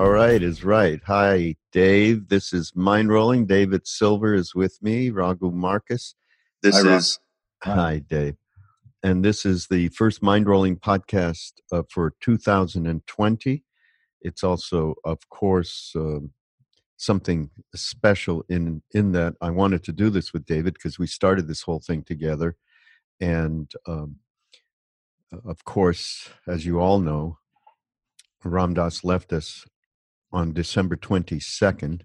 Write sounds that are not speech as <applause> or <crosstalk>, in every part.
Right is right. Hi, Dave. This is Mindrolling. David Silver is with me. Raghu Markus. This hi, is hi, Dave. And this is the first Mindrolling podcast uh, for 2020. It's also, of course, uh, something special in in that I wanted to do this with David because we started this whole thing together, and um, of course, as you all know, Ram Dass left us on December 22nd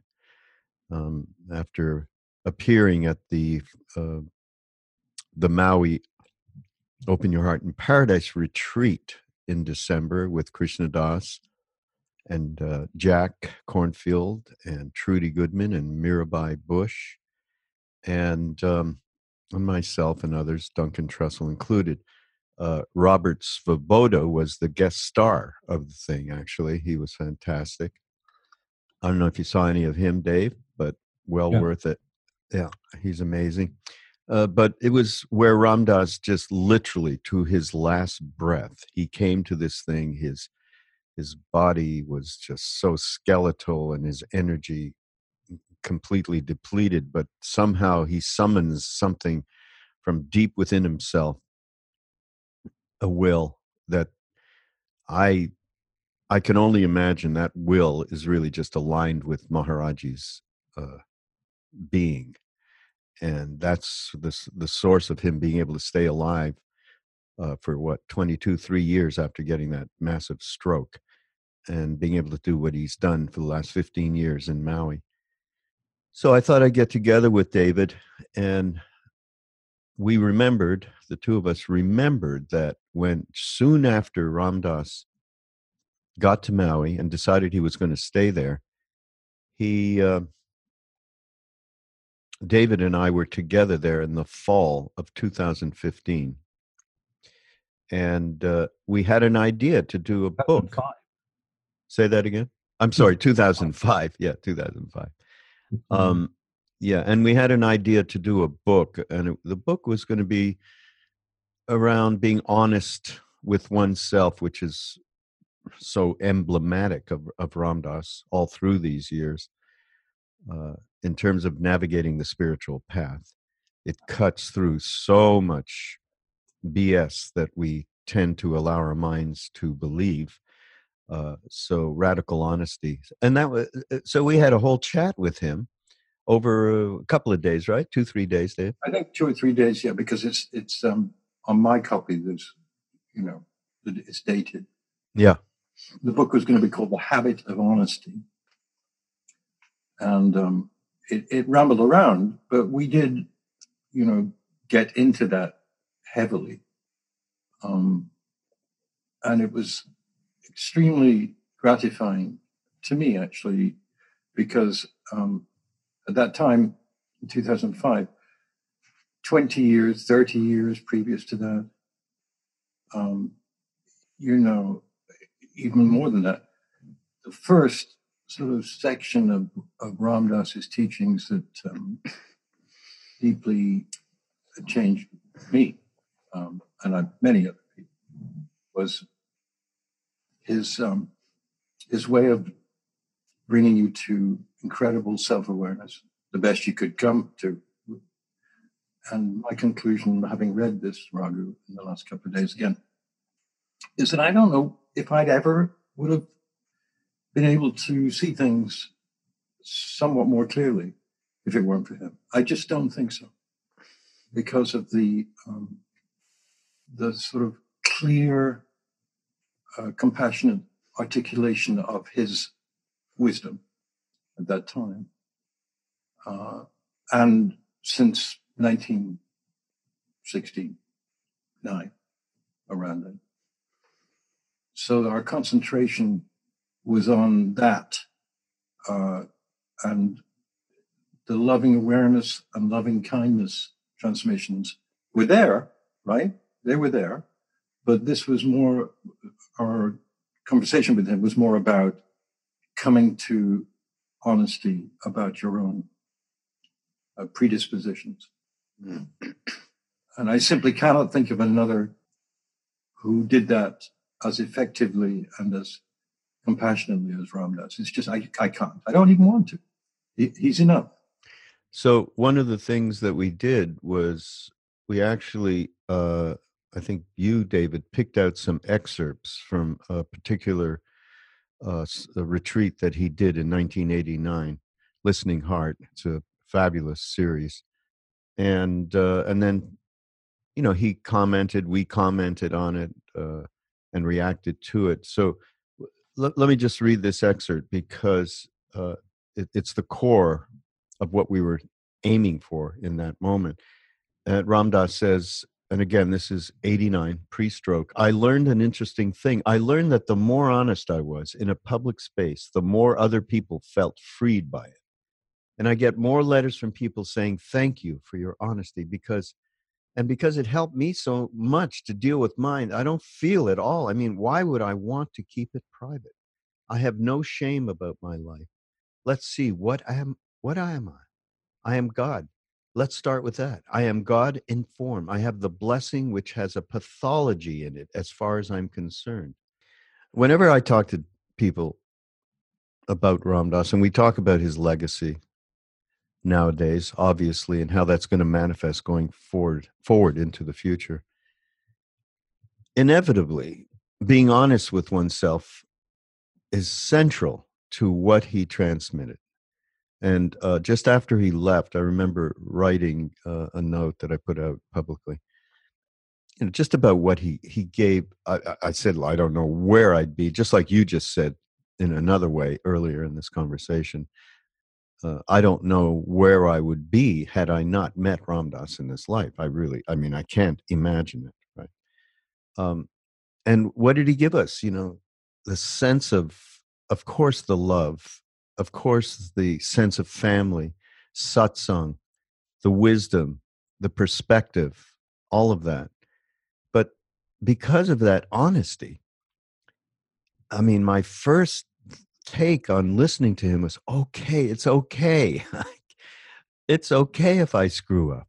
um, after appearing at the uh, the Maui Open Your Heart in Paradise retreat in December with Krishna Das and uh, Jack Kornfield and Trudy Goodman and Mirabai Bush and, um, and myself and others, Duncan Trussell included. Uh, Robert Svoboda was the guest star of the thing, actually. He was fantastic. I don't know if you saw any of him, Dave, but well yeah. worth it. Yeah, he's amazing. Uh, but it was where Ram Dass just literally to his last breath, he came to this thing. His his body was just so skeletal and his energy completely depleted. But somehow he summons something from deep within himself, a will that I I can only imagine that will is really just aligned with Maharaji's uh, being, and that's the the source of him being able to stay alive uh, for what 22, three years after getting that massive stroke, and being able to do what he's done for the last fifteen years in Maui. So I thought I'd get together with David, and we remembered the two of us remembered that when soon after Ram Dass got to Maui and decided he was going to stay there, he, uh, David and I were together there in the fall of 2015. And uh, we had an idea to do a book. Say that again. I'm sorry, 2005. Yeah, 2005. Mm-hmm. Um, yeah, and we had an idea to do a book, and it, the book was going to be around being honest with oneself, which is so emblematic of, of Ram Dass all through these years uh, in terms of navigating the spiritual path. It cuts through so much BS that we tend to allow our minds to believe. Uh, so radical honesty, and that was uh, so. We had a whole chat with him over a couple of days, right? Two, three days, Dave. I think two or three days, yeah, because it's it's um on my copy. There's, you know, it's dated. Yeah the book was going to be called The Habit of Honesty. And um, it, it rambled around, but we did, you know, get into that heavily. Um, and it was extremely gratifying to me, actually, because um, at that time, in 2005, 20 years, 30 years previous to that, um, you know, even more than that. The first sort of section of, of Ram Dass's teachings that um, deeply changed me um, and I, many other people was his um, his way of bringing you to incredible self awareness, the best you could come to, and my conclusion, having read this Raghu in the last couple of days again, is that I don't know if I'd ever would have been able to see things somewhat more clearly if it weren't for him. I just don't think so, because of the um, the sort of clear, uh, compassionate articulation of his wisdom at that time, uh, and since 1969, around then. So our concentration was on that, uh, and the loving awareness and loving kindness transmissions were there, right? They were there, but this was more, our conversation with him was more about coming to honesty about your own uh, predispositions. Mm. And I simply cannot think of another who did that as effectively and as compassionately as Ram Dass. It's just, I, I can't. I don't even want to. He, he's enough. So, one of the things that we did was we actually, uh, I think you, David, picked out some excerpts from a particular uh, a retreat that he did in 1989, Listening Heart. It's a fabulous series, and uh, and then, you know, he commented, we commented on it, uh, and reacted to it. So, l- let me just read this excerpt because uh, it, it's the core of what we were aiming for in that moment. And Ram Dass says, and again, this is 89, pre stroke. I learned an interesting thing. I learned that the more honest I was in a public space, the more other people felt freed by it. And I get more letters from people saying, Thank you for your honesty because, and because it helped me so much to deal with mine, I don't feel at all. I mean, why would I want to keep it private? I have no shame about my life. Let's see, what I am, what I am I? I am God. Let's start with that. I am God in form. I have the blessing which has a pathology in it, as far as I'm concerned. Whenever I talk to people about Ram Dass, and we talk about his legacy nowadays, obviously, and how that's going to manifest going forward forward into the future. Inevitably, being honest with oneself is central to what he transmitted. And uh, just after he left, I remember writing uh, a note that I put out publicly. You know, just about what he he gave. I, I said I don't know where I'd be, just like you just said in another way earlier in this conversation. Uh, I don't know where I would be had I not met Ram Dass in this life. I really, I mean, I can't imagine it. Right. Um, and what did he give us? You know, the sense of, of course, the love of course, the sense of family, satsang, the wisdom, the perspective, all of that. But because of that honesty, I mean, my first take on listening to him was okay, it's okay. <laughs> it's okay if I screw up.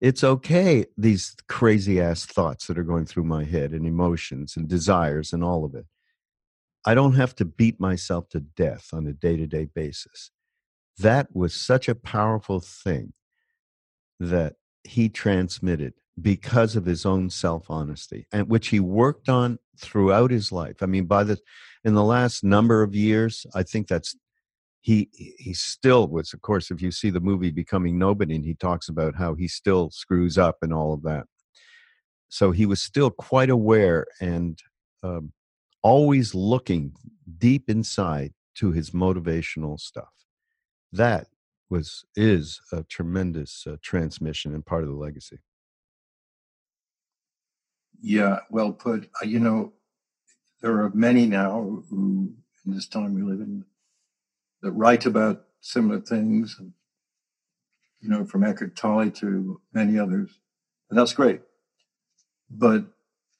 It's okay, these crazy ass thoughts that are going through my head and emotions and desires and all of it. I don't have to beat myself to death on a day to day basis. That was such a powerful thing that he transmitted because of his own self honesty and which he worked on throughout his life. I mean, by the in the last number of years, I think that's he he still was of course if you see the movie becoming nobody and he talks about how he still screws up and all of that so he was still quite aware and um, always looking deep inside to his motivational stuff. That was is a tremendous uh, transmission and part of the legacy. Yeah, well put. Uh, you know, there are many now who, in this time we live in, that write about similar things, and, you know, from Eckhart Tolle to many others, and that's great. But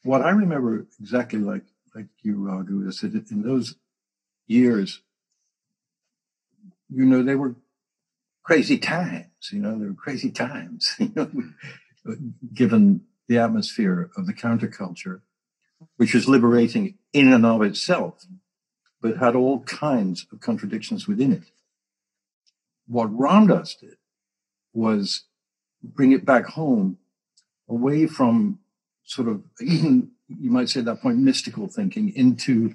what I remember exactly like like you, Raghu, is that in those years, you know, they were crazy times. You know, they were crazy times. <laughs> You know, given the atmosphere of the counterculture, which was liberating in and of itself, but had all kinds of contradictions within it. What Ram Dass did was bring it back home away from sort of even <clears throat> you might say at that point mystical thinking into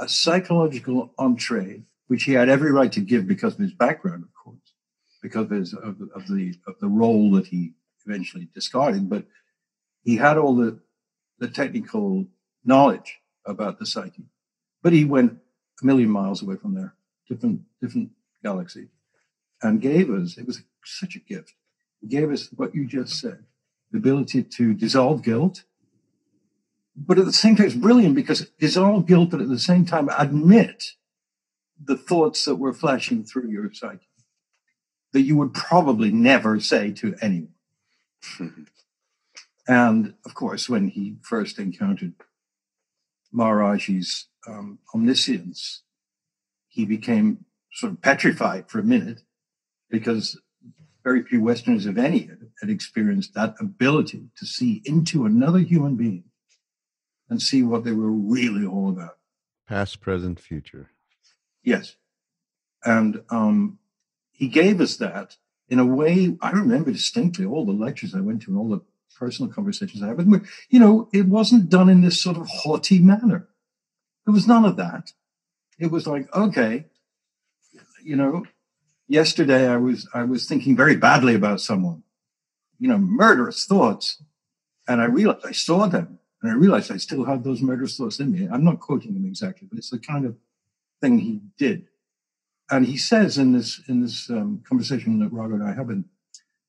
a psychological entree which he had every right to give because of his background of course because of, his, of, of the of the role that he eventually discarded but he had all the the technical knowledge about the psyche but he went a million miles away from there different different galaxy and gave us it was such a gift he gave us what you just said the ability to dissolve guilt. But at the same time, it's brilliant because dissolve guilt, but at the same time, admit the thoughts that were flashing through your psyche that you would probably never say to anyone. <laughs> and of course, when he first encountered Maharaji's um, omniscience, he became sort of petrified for a minute because very few Westerners, if any, had experienced that ability to see into another human being and see what they were really all about. Past, present, future. Yes. And um, he gave us that in a way I remember distinctly all the lectures I went to and all the personal conversations I had with him. You know, it wasn't done in this sort of haughty manner. There was none of that. It was like, okay, you know, yesterday I was I was thinking very badly about someone, you know, murderous thoughts, and I realized I saw them, and I realized I still had those murderous thoughts in me. I'm not quoting him exactly, but it's the kind of thing he did. And he says in this in this um, conversation that Raghu and I have been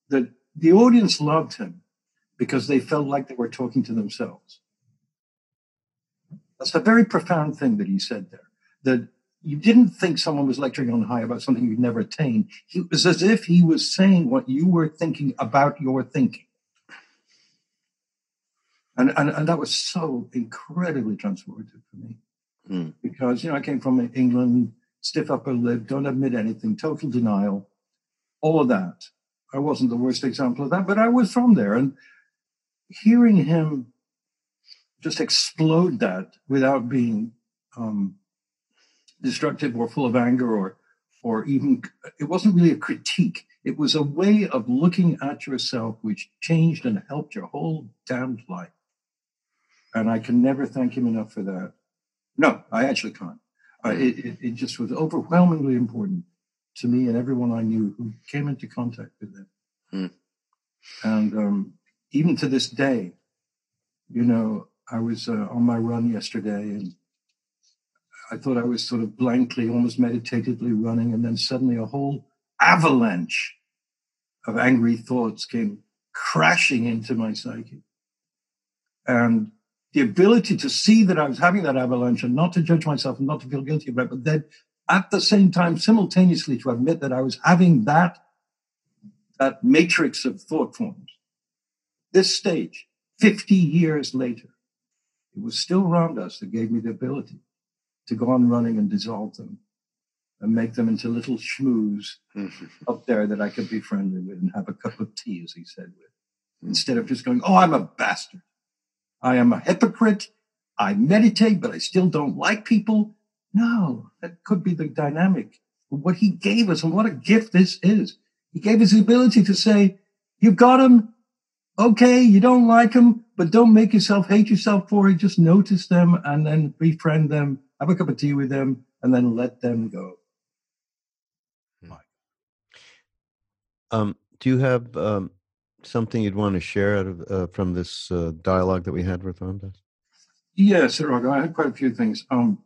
that the audience loved him because they felt like they were talking to themselves. That's a very profound thing that he said there. That you didn't think someone was lecturing on high about something you'd never attained. It was as if he was saying what you were thinking about your thinking. And, and, and that was so incredibly transformative for me. Mm. Because, you know, I came from England, stiff upper lip, don't admit anything, total denial, all of that. I wasn't the worst example of that, but I was from there. And hearing him just explode that without being um, destructive or full of anger or or even it wasn't really a critique. It was a way of looking at yourself which changed and helped your whole damned life. And i can never thank him enough for that. No i actually can't. Uh, it, it, it, just was overwhelmingly important to me and everyone i knew who came into contact with him mm. and um, even to this day you know i was uh, on my run yesterday and I thought I was sort of blankly, almost meditatively running, and then suddenly a whole avalanche of angry thoughts came crashing into my psyche. And the ability to see that I was having that avalanche and not to judge myself and not to feel guilty about it, but then at the same time, simultaneously to admit that I was having that, that matrix of thought forms. This stage, 50 years later, it was still Ram Dass that gave me the ability to go on running and dissolve them and make them into little schmoos mm-hmm. up there that I could be friendly with and have a cup of tea, as he said, with. Mm. Instead of just going, oh, I'm a bastard. I am a hypocrite. I meditate, but I still don't like people. No, that could be the dynamic. What he gave us and what a gift this is. He gave us the ability to say, you've got him. Okay, you don't like them, but don't make yourself hate yourself for it. Just notice them and then befriend them have a cup of tea with them, and then let them go. Hmm. Um, do you have um, something you'd want to share out of uh, from this uh, dialogue that we had with Ram Dass? Yes, I had quite a few things. Um,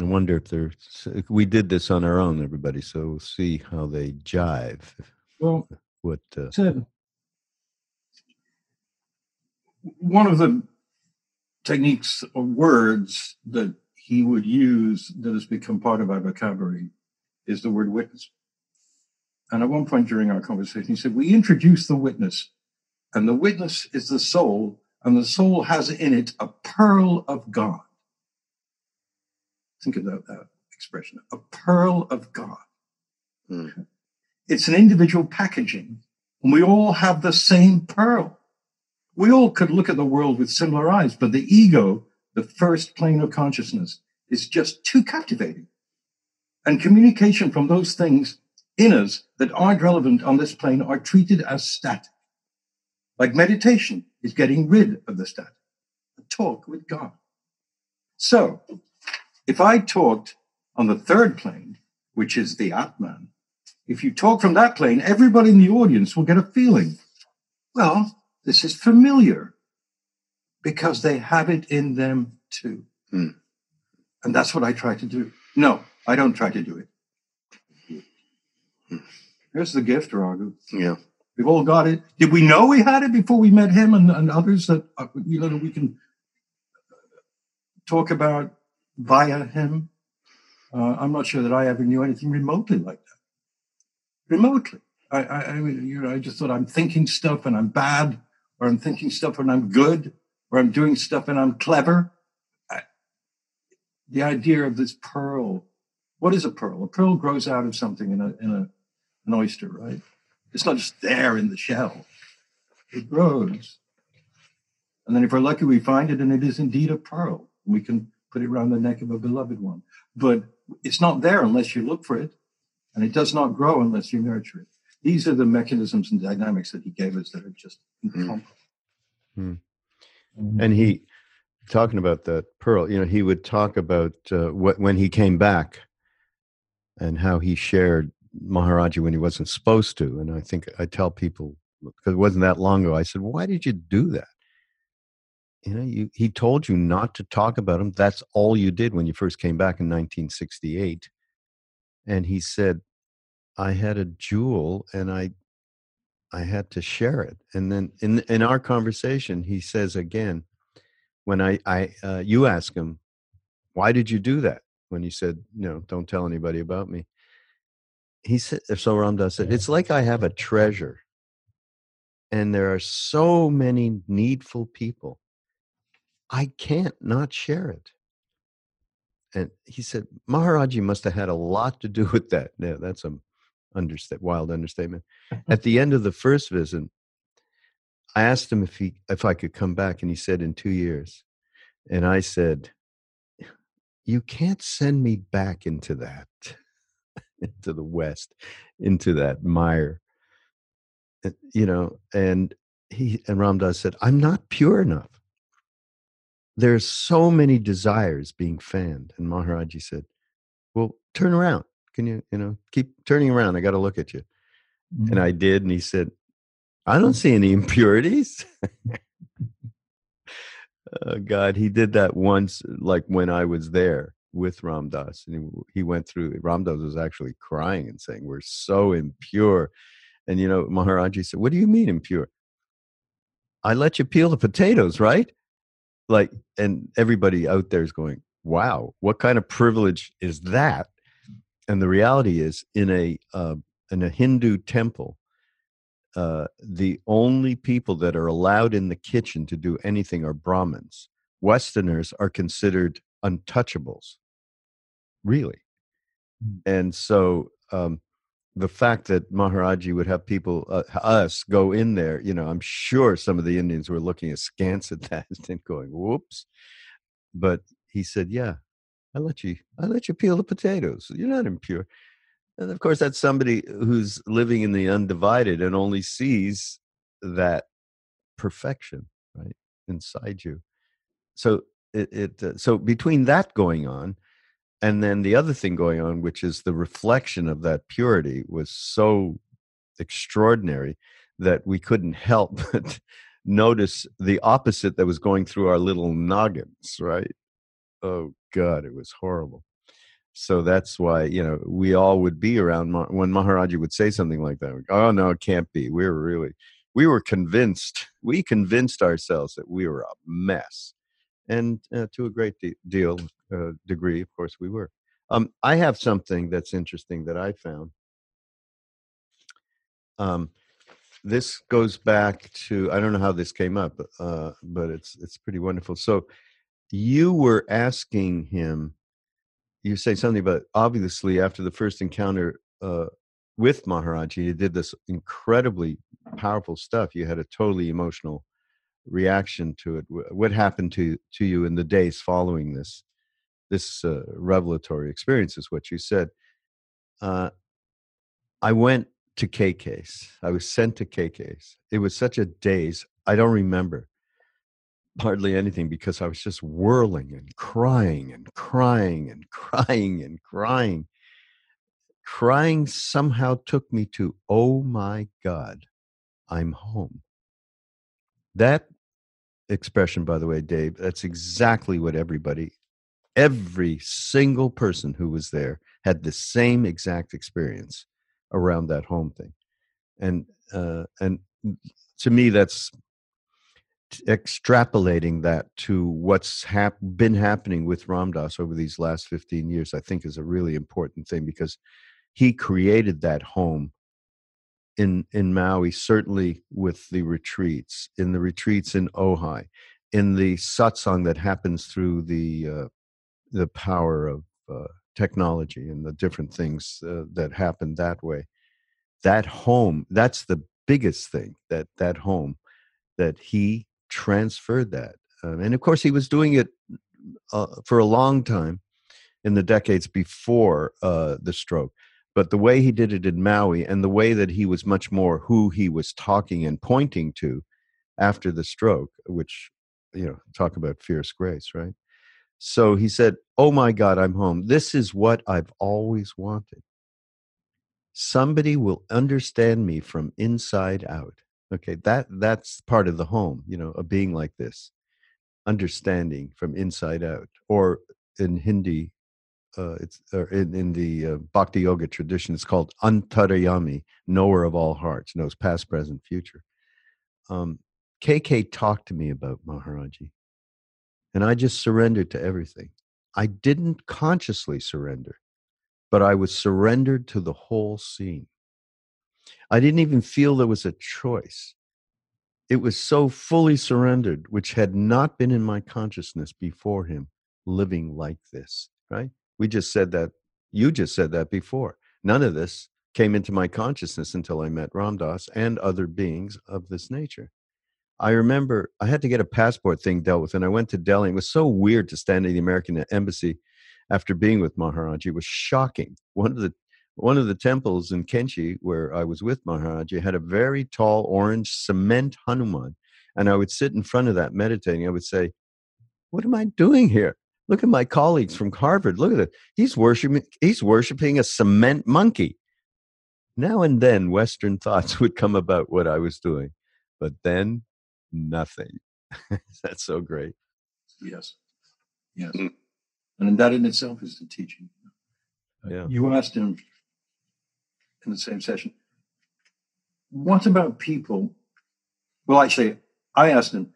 I wonder if there's. We did this on our own, everybody. So we'll see how they jive. Well, what uh, said one of the techniques or words that he would use that has become part of our vocabulary is the word witness. And at one point during our conversation, he said, We introduce the witness, and the witness is the soul, and the soul has in it a pearl of God. Think about that expression a pearl of God. Mm. It's an individual packaging, and we all have the same pearl we all could look at the world with similar eyes, but the ego, the first plane of consciousness, is just too captivating. And communication from those things in us that aren't relevant on this plane are treated as static. Like meditation is getting rid of the static. A talk with God. So if I talked on the third plane, which is the Atman, if you talk from that plane, everybody in the audience will get a feeling. Well, this is familiar because they have it in them too. Mm. And that's what I try to do. No, I don't try to do it. Here's the gift, Raghu. Yeah. We've all got it. Did we know we had it before we met him and, and others that, uh, you know, that we can talk about via him? Uh, I'm not sure that I ever knew anything remotely like that. Remotely. I, I, I, you know, I just thought I'm thinking stuff and I'm bad, or I'm thinking stuff and I'm good, or I'm doing stuff and I'm clever. I, the idea of this pearl. What is a pearl? A pearl grows out of something in a in a an oyster, right? It's not just there in the shell. It grows. And then if we're lucky, we find it and it is indeed a pearl. We can put it around the neck of a beloved one. But it's not there unless you look for it. And it does not grow unless you nurture it. These are the mechanisms and dynamics that he gave us that are just hmm. incomparable. Mm. Mm. And he, talking about that pearl, you know, he would talk about uh, what, when he came back and how he shared Maharaji when he wasn't supposed to. And I think I tell people, because it wasn't that long ago, I said, why did you do that? You know, you, he told you not to talk about him. That's all you did when you first came back in 1968. And he said, I had a jewel and I I had to share it. And then in in our conversation, he says again, when I I uh, you ask him, why did you do that? When he said, you know, don't tell anybody about me. He said, so Ram Dass said, it's like I have a treasure, and there are so many needful people. I can't not share it. And he said, Maharaji must have had a lot to do with that. Yeah, that's a understa- wild understatement. <laughs> At the end of the first visit, I asked him if he if I could come back, and he said in two years. And I said, "You can't send me back into that, <laughs> into the West, into that mire." Eh, you know, and he and Ram Dass said, "I'm not pure enough." There's so many desires being fanned, and Maharaji said, "Well, turn around can you, you know, keep turning around? I got to look at you. Mm-hmm. And I did. And he said, I don't see any impurities. <laughs> oh, God, he did that once, like when I was there with Ram Dass. And he, he went through, Ram Dass was actually crying and saying, We're so impure. And, you know, Maharaji said, What do you mean impure? I let you peel the potatoes, right? Like, and everybody out there is going, Wow, what kind of privilege is that? And the reality is in a uh, in a Hindu temple, uh, the only people that are allowed in the kitchen to do anything are Brahmins. Westerners are considered untouchables, really. Mm. And so um, the fact that Maharaji would have people, uh, us, go in there, you know, I'm sure some of the Indians were looking askance at <laughs> that and going, whoops. But he said, yeah, I let you I let you peel the potatoes. You're not impure. And of course that's somebody who's living in the undivided and only sees that perfection, right? Inside you. So it, it uh, so between that going on and then the other thing going on which is the reflection of that purity was so extraordinary that we couldn't help <laughs> but notice the opposite that was going through our little noggins right oh god it was horrible. So that's why you know we all would be around when maharaji would say something like that oh no it can't be. We were really we were convinced <laughs> we convinced ourselves that we were a mess. And uh, to a great de- deal uh, degree of course we were. Um, i have something that's interesting that i found. Um, this goes back to i don't know how this came up uh, but it's it's pretty wonderful. So you were asking him you say something about obviously after the first encounter uh, with maharaji you did this incredibly powerful stuff you had a totally emotional reaction to it what happened to to you in the days following this this uh, revelatory experience is what you said uh, I went to K KK's. I was sent to K KK's. It was such a daze. I don't remember hardly anything because I was just whirling and crying and crying and <laughs> crying and crying. Crying somehow took me to, oh my God, I'm home. That expression, by the way, Dave, that's exactly what everybody, every single person who was there had the same exact experience around that home thing. And, uh, and to me, that's extrapolating that to what's hap- been happening with Ram Dass over these last 15 years, I think is a really important thing because he created that home in in Maui, certainly with the retreats, in the retreats in Ojai, in the satsang that happens through the uh, the power of uh, technology and the different things uh, that happen that way. That home, that's the biggest thing. That that home, that he transferred that, um, and of course he was doing it uh, for a long time in the decades before uh, the stroke but the way he did it in Maui and the way that he was much more who he was talking and pointing to after the stroke, which, you know, talk about fierce grace, right? So he said, Oh my God, I'm home. This is what I've always wanted. Somebody will understand me from inside out. Okay, that that's part of the home, you know, a being like this, understanding from inside out, or in Hindi, uh, it's uh, in, in the uh, Bhakti Yoga tradition. It's called Antaryami, knower of all hearts, knows past, present, future. Um, KK talked to me about Maharaji, and I just surrendered to everything. I didn't consciously surrender, but I was surrendered to the whole scene. I didn't even feel there was a choice. It was so fully surrendered, which had not been in my consciousness before him, living like this, right? We just said that. You just said that before. None of this came into my consciousness until I met Ram Dass and other beings of this nature. I remember I had to get a passport thing dealt with, and I went to Delhi. It was so weird to stand in the American embassy after being with Maharaj. It was shocking. One of the one of the temples in Kainchi where I was with Maharaj had a very tall orange cement Hanuman, and I would sit in front of that meditating. I would say, "What am I doing here? Look at my colleagues from Harvard. Look at it. He's worshiping, he's worshiping a cement monkey. Now and then, Western <laughs> thoughts would come about what I was doing, but then nothing. <laughs> That's so great. Yes. Yes. Mm. And that in itself is the teaching. Yeah. You asked him in the same session, what about people? Well, actually, I asked him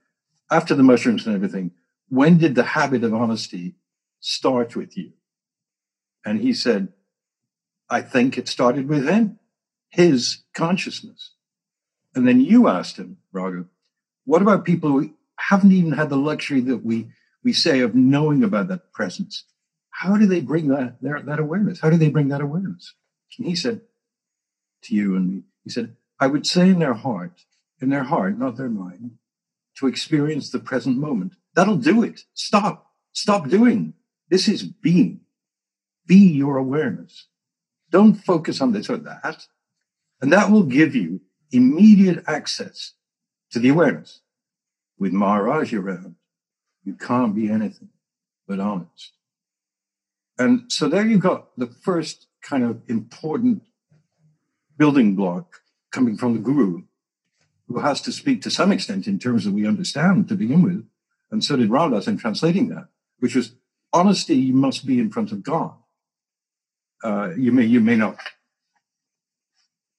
after the mushrooms and everything, when did the habit of honesty start with you? And he said, I think it started with him, his consciousness. And then you asked him, Raghu, what about people who haven't even had the luxury that we, we say of knowing about that presence? How do they bring that, that awareness? How do they bring that awareness? And he said to you and me, he said, I would say in their heart, in their heart, not their mind, to experience the present moment. That'll do it. Stop. Stop doing. This is being. Be your awareness. Don't focus on this or that. And that will give you immediate access to the awareness. With Maharaj around, you can't be anything but honest. And so there you got the first kind of important building block coming from the guru, who has to speak to some extent in terms that we understand to begin with, and so did Ram Dass in translating that, which was honesty you must be in front of God. Uh, you may you may not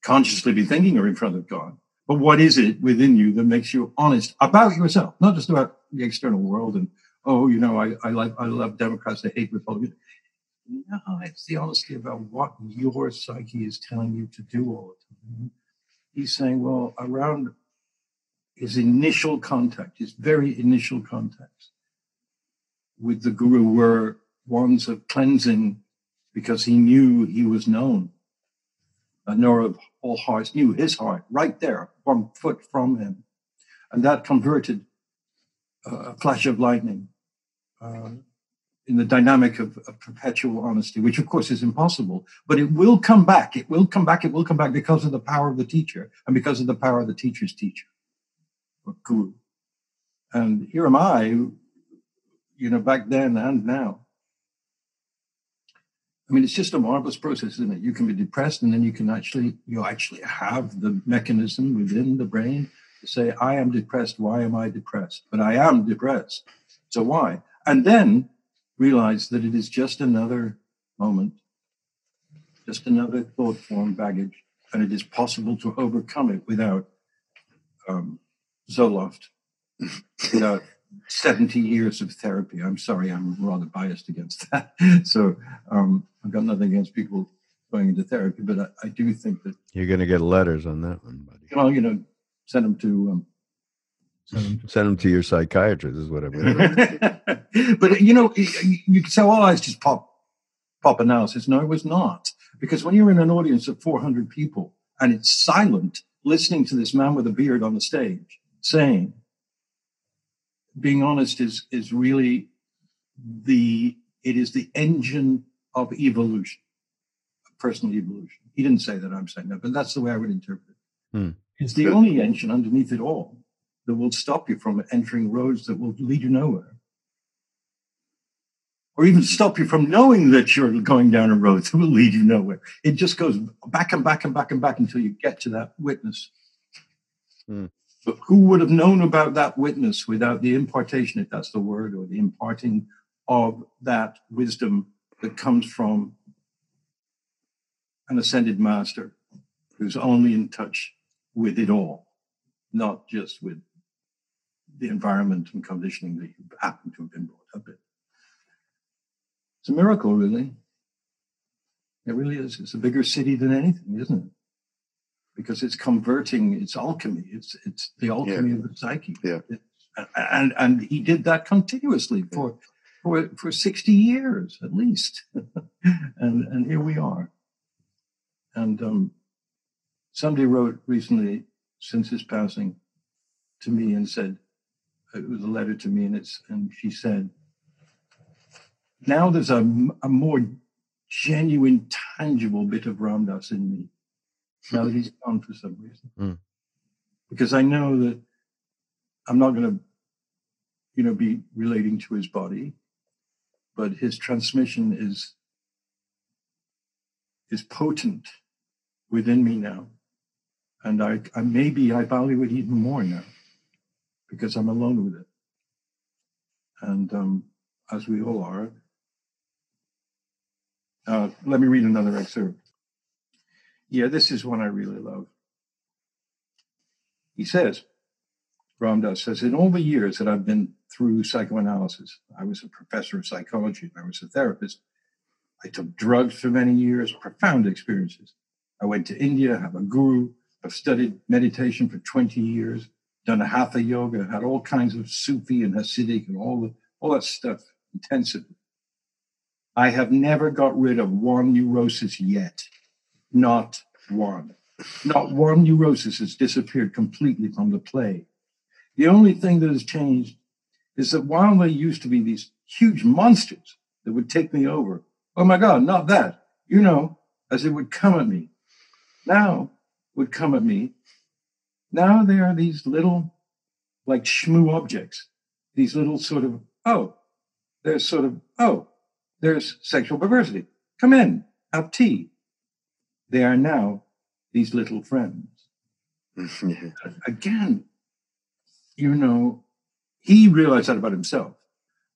consciously be thinking you're in front of God, but what is it within you that makes you honest about yourself, not just about the external world and oh, you know, I, I like I love Democrats, I hate Republicans. No, it's the honesty about what your psyche is telling you to do all the time. He's saying, well, around his initial contact, his very initial contacts with the guru were ones of cleansing because he knew he was known. A knower of all hearts knew his heart right there, one foot from him. And that converted a flash of lightning uh, in the dynamic of, of, perpetual honesty, which of course is impossible, but it will come back. It will come back. It will come back because of the power of the teacher and because of the power of the teacher's teacher or guru. And here am I, you know, back then and now. I mean, it's just a marvelous process, isn't it? You can be depressed and then you can actually, you actually have the mechanism within the brain to say, I am depressed. Why am I depressed? But I am depressed. So why? And then realize that it is just another moment, just another thought form baggage, and it is possible to overcome it without um, Zoloft, without <laughs> 70 years of therapy. I'm sorry, I'm rather biased against <laughs> that. so um, I've got nothing against people going into therapy, but I, I do think that you're going to get letters on that one, buddy. Well, you know, send them to um, send, them to, send them to your psychiatrist is what I mean. <laughs> but you know, you, you can say, "Oh, it's just pop pop analysis." No, it was not, because when you're in an audience of 400 people and it's silent, listening to this man with a beard on the stage saying being honest is is really the it is the engine of evolution, personal evolution. He didn't say that. I'm saying that, but that's the way I would interpret it. Hmm. It's the only engine underneath it all that will stop you from entering roads that will lead you nowhere, or even stop you from knowing that you're going down a road that will lead you nowhere. It just goes back and back and back and back until you get to that witness. Hmm. But who would have known about that witness without the impartation, if that's the word, or the imparting of that wisdom that comes from an ascended master who's only in touch with it all, not just with the environment and conditioning that you happen to have been brought up in. It's a miracle, really. It really is. It's a bigger city than anything, isn't it? because it's converting, it's alchemy, it's it's the alchemy yeah. of the psyche. Yeah. and and he did that continuously for for for 60 years at least. <laughs> and and here we are. And um, somebody wrote recently since his passing to me and said it was a letter to me and it's and she said now there's a, a more genuine tangible bit of Ram Dass in me now that he's <laughs> gone for some reason. Mm. Because I know that I'm not going to, you know, be relating to his body, but his transmission is is potent within me now. And I, I maybe I value it even more now because I'm alone with it. And um, as we all are. Uh, let me read another excerpt. Yeah, this is one I really love. He says, Ram Dass says, in all the years that I've been through psychoanalysis, I was a professor of psychology, I was a therapist. I took drugs for many years, profound experiences. I went to India, have a guru, I've studied meditation for 20 years, done a hatha yoga, had all kinds of Sufi and Hasidic and all the all that stuff intensively. I have never got rid of one neurosis yet not one. Not one neurosis has disappeared completely from the play. The only thing that has changed is that while they used to be these huge monsters that would take me over, oh my God, not that, you know, as it would come at me, now would come at me. Now they are these little, like shmoo objects, these little sort of, oh, there's sort of, oh, there's sexual perversity. Come in, have tea. They are now these little friends. <laughs> Again, you know, he realized that about himself.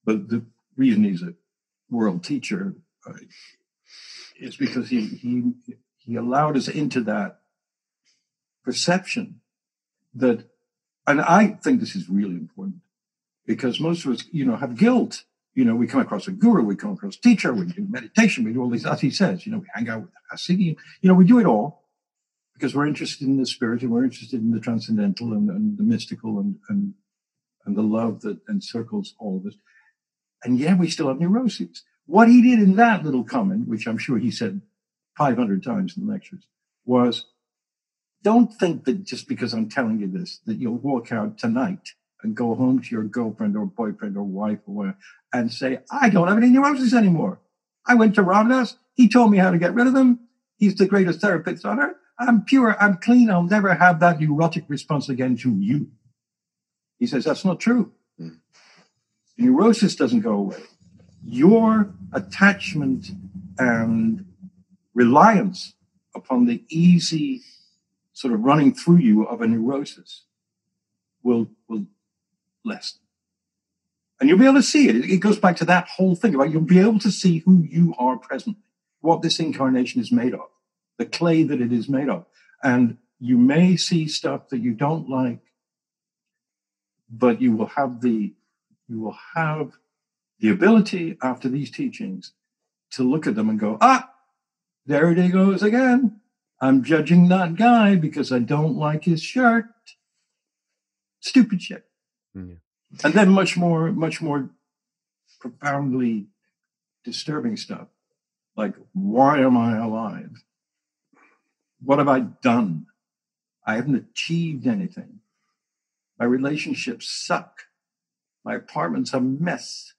But the reason he's a world teacher uh, is because he, he, he allowed us into that perception that, and I think this is really important because most of us, you know, have guilt you know, we come across a guru, we come across a teacher, we do meditation, we do all these, as he says, you know, we hang out with Hasidim, you know, we do it all because we're interested in the spirit and we're interested in the transcendental and, and the mystical and, and, and the love that encircles all of this. And yeah, we still have neuroses. What he did in that little comment, which I'm sure he said 500 times in the lectures, was don't think that just because I'm telling you this, that you'll walk out tonight and go home to your girlfriend or boyfriend or wife or whatever and say, I don't have any neurosis anymore. I went to Ram Dass. He told me how to get rid of them. He's the greatest therapist on earth. I'm pure. I'm clean. I'll never have that neurotic response again to you. He says, that's not true. Mm. Neurosis doesn't go away. Your attachment and reliance upon the easy sort of running through you of a neurosis will, will lessen. And you'll be able to see it. It goes back to that whole thing about you'll be able to see who you are presently, what this incarnation is made of, the clay that it is made of. And you may see stuff that you don't like, but you will have the you will have the ability after these teachings to look at them and go, ah, there it goes again. I'm judging that guy because I don't like his shirt. Stupid shit. Mm. And then much more, much more profoundly disturbing stuff like, why am I alive? What have I done? I haven't achieved anything. My relationships suck. My apartment's a mess.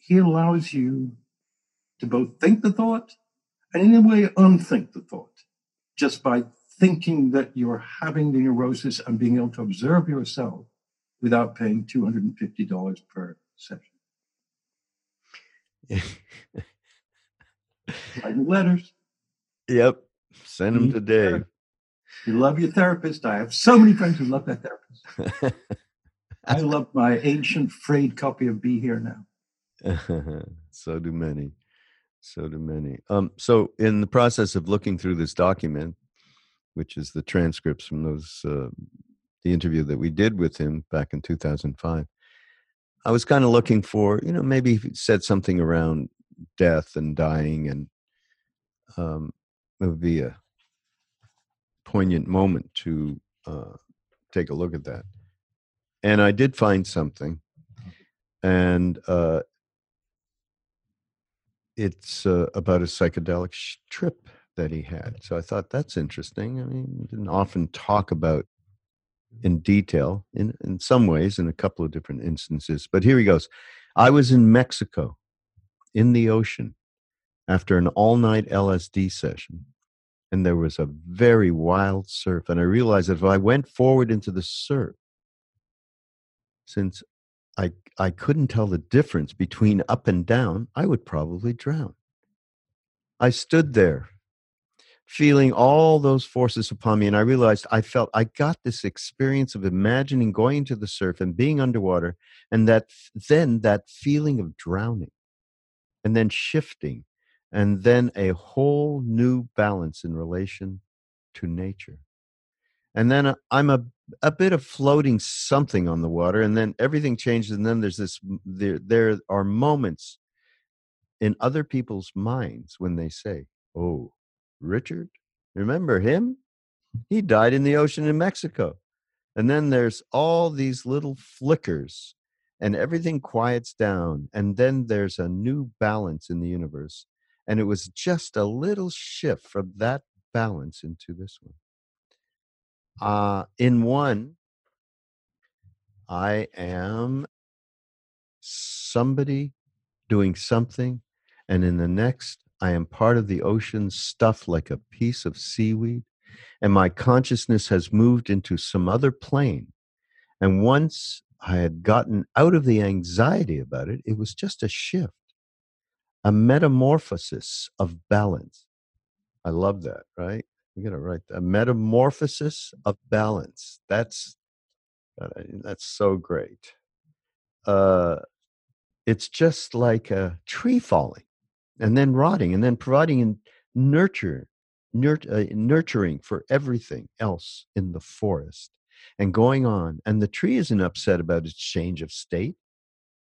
He allows you to both think the thought and in a way unthink the thought just by thinking that you're having the neurosis and being able to observe yourself without paying $250 per session. <laughs> Writing letters. Yep. Send them today. You love your therapist. I have so many friends who love that therapist. <laughs> I love my ancient frayed copy of Be Here Now. <laughs> so do many. So do many. Um, so, in the process of looking through this document, which is the transcripts from those uh, the interview that we did with him back in 2005, I was kind of looking for, you know, maybe he said something around death and dying, and um, it would be a poignant moment to uh, take a look at that. And I did find something, and uh, it's uh, about a psychedelic sh- trip that he had. So I thought that's interesting. I mean, we didn't often talk about in detail in in some ways in a couple of different instances. But here he goes. I was in Mexico in the ocean after an all-night LSD session and there was a very wild surf and I realized that if I went forward into the surf since I I couldn't tell the difference between up and down, I would probably drown. I stood there feeling all those forces upon me and I realized I felt I got this experience of imagining going to the surf and being underwater and that then that feeling of drowning and then shifting and then a whole new balance in relation to nature and then uh, I'm a a bit of floating something on the water, and then everything changes, and then there's this there there are moments in other people's minds when they say, "Oh, Richard, remember him? He died in the ocean in Mexico." And then there's all these little flickers, and everything quiets down, and then there's a new balance in the universe. And it was just a little shift from that balance into this one. Uh, in one, I am somebody doing something, and in the next, I am part of the ocean stuffed like a piece of seaweed, and my consciousness has moved into some other plane. And once I had gotten out of the anxiety about it, it was just a shift, a metamorphosis of balance. I love that, right? We got to write a metamorphosis of balance. That's that's so great. Uh, it's just like a tree falling and then rotting and then providing nurture, nurt, uh, nurturing for everything else in the forest and going on. And the tree isn't upset about its change of state.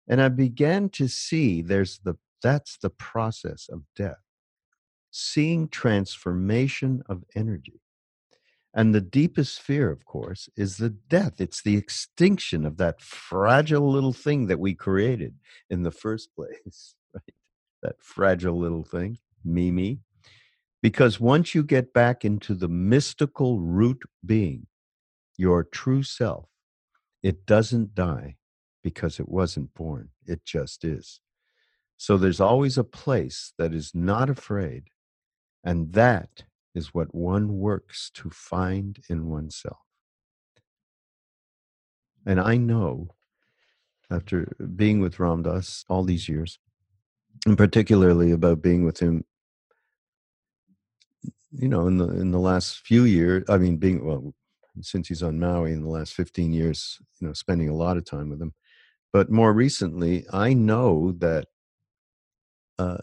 And I began to see there's the that's the process of death seeing transformation of energy. And the deepest fear, of course, is the death. It's the extinction of that fragile little thing that we created in the first <laughs> place, right? That fragile little thing, Mimi. Because once you get back into the mystical root being, your true self, It doesn't die because it wasn't born, it just is. So there's always a place that is not afraid, and that is what one works to find in oneself. And I know after being with Ram Dass all these years, and particularly about being with him, you know, in the in the last few years. I mean, being well since he's on Maui in the last fifteen years, you know, spending a lot of time with him. But more recently, I know that, uh,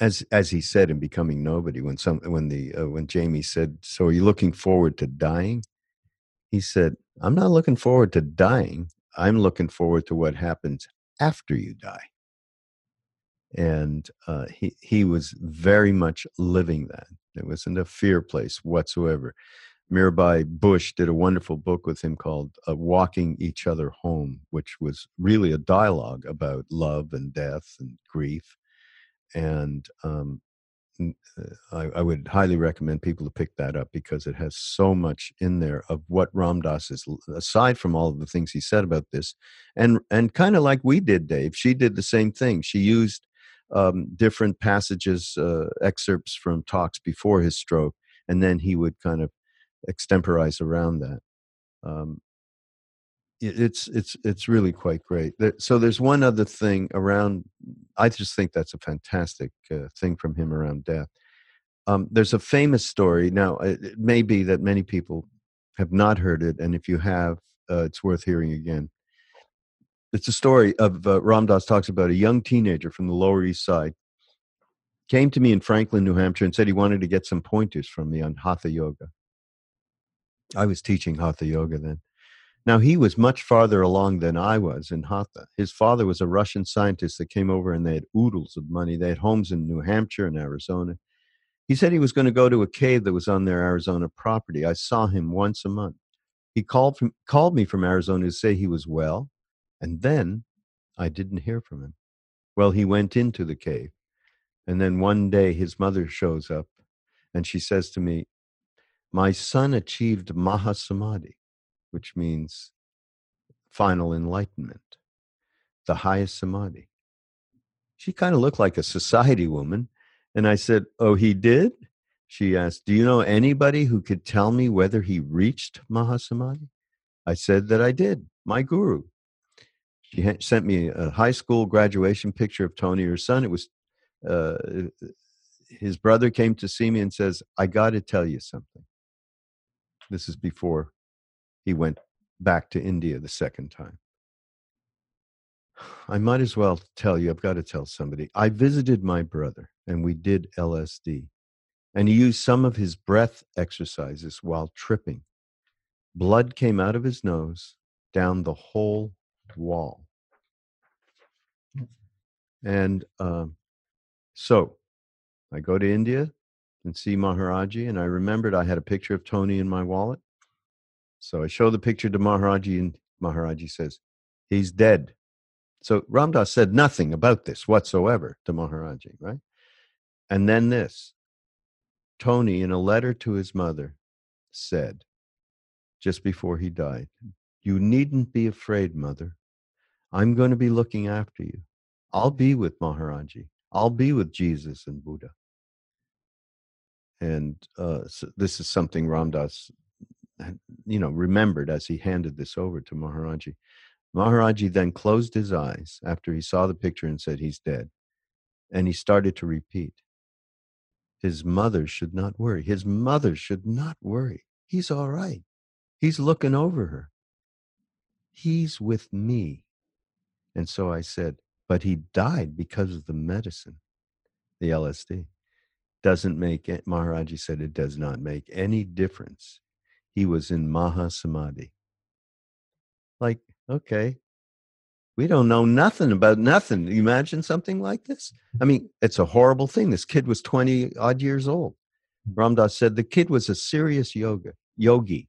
as as he said in Becoming Nobody, when some when the uh, when Jamie said, "So are you looking forward to dying?" He said, "I'm not looking forward to dying. I'm looking forward to what happens after you die." And uh, he he was very much living that. It wasn't a fear place whatsoever. Mirabai Bush did a wonderful book with him called uh, Walking Each Other Home, which was really a dialogue about love and death and grief. And um, uh, I, I, would highly recommend people to pick that up because it has so much in there of what Ram Dass is, aside from all of the things he said about this. And, and kind of like we did, Dave, she did the same thing. She used um, different passages, uh, excerpts from talks before his stroke, and then he would kind of extemporize around that. Um, it's it's it's really quite great. So there's one other thing around. I just think that's a fantastic uh, thing from him around death. Um, there's a famous story. Now it, may be that many people have not heard it, and if you have, uh, it's worth hearing again. It's a story of uh, talks about a young teenager from the Lower East Side came to me in Franklin, New Hampshire, and said he wanted to get some pointers from me on Hatha Yoga. I was teaching Hatha Yoga then. Now, he was much farther along than I was in Hatha. His father was a Russian scientist that came over and they had oodles of money. They had homes in New Hampshire and Arizona. He said he was going to go to a cave that was on their Arizona property. I saw him once a month. He called, from, called me from Arizona to say he was well, and then I didn't hear from him. Well, he went into the cave. And then one day his mother shows up and she says to me, my son achieved Mahasamadhi, which means final enlightenment, the highest samadhi. She kind of looked like a society woman. And I said, Oh, he did? She asked, Do you know anybody who could tell me whether he reached Mahasamadhi? I said that I did, my guru. She sent me a high school graduation picture of Tony, her son. It was uh, his brother came to see me and says, I got to tell you something. This is before he went back to India the second time. I might as well tell you, I've got to tell somebody. I visited my brother and we did LSD. And he used some of his breath exercises while tripping. Blood came out of his nose down the whole wall. And um, so I go to India and see Maharaji. And I remembered I had a picture of Tony in my wallet. So I show the picture to Maharaji, and Maharaji says, He's dead. So Ram Dass said nothing about this whatsoever to Maharaji, right? And then this Tony, in a letter to his mother, said, just before he died, You needn't be afraid, mother. I'm going to be looking after you. I'll be with Maharaji. I'll be with Jesus and Buddha. And uh, so this is something Ram Dass, you know, remembered as he handed this over to Maharaji. Maharaji then closed his eyes after he saw the picture and said, He's dead. And he started to repeat, His mother should not worry. His mother should not worry. He's all right. He's looking over her. He's with me. And so I said, But he died because of the medicine, the LSD doesn't make it, Maharaji said it does not make any difference. He was in Maha Samadhi. Like, okay, we don't know nothing about nothing. You imagine something like this? I mean, it's a horrible thing. This kid was 20 odd years old. Mm. Ram Dass said the kid was a serious yoga yogi.